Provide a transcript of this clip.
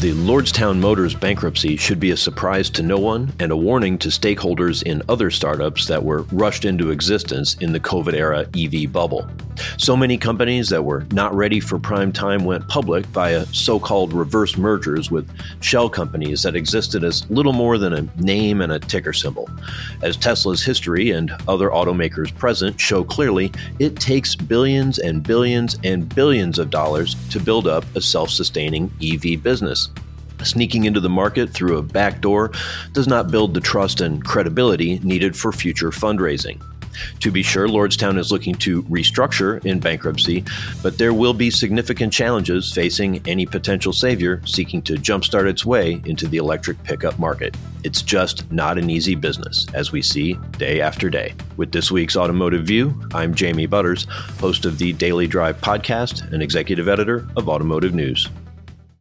The Lordstown Motors bankruptcy should be a surprise to no one and a warning to stakeholders in other startups that were rushed into existence in the COVID era EV bubble. So many companies that were not ready for prime time went public via so called reverse mergers with shell companies that existed as little more than a name and a ticker symbol. As Tesla's history and other automakers present show clearly, it takes billions and billions and billions of dollars to build up a self sustaining EV business. Sneaking into the market through a back door does not build the trust and credibility needed for future fundraising. To be sure, Lordstown is looking to restructure in bankruptcy, but there will be significant challenges facing any potential savior seeking to jumpstart its way into the electric pickup market. It's just not an easy business, as we see day after day. With this week's Automotive View, I'm Jamie Butters, host of the Daily Drive podcast and executive editor of Automotive News.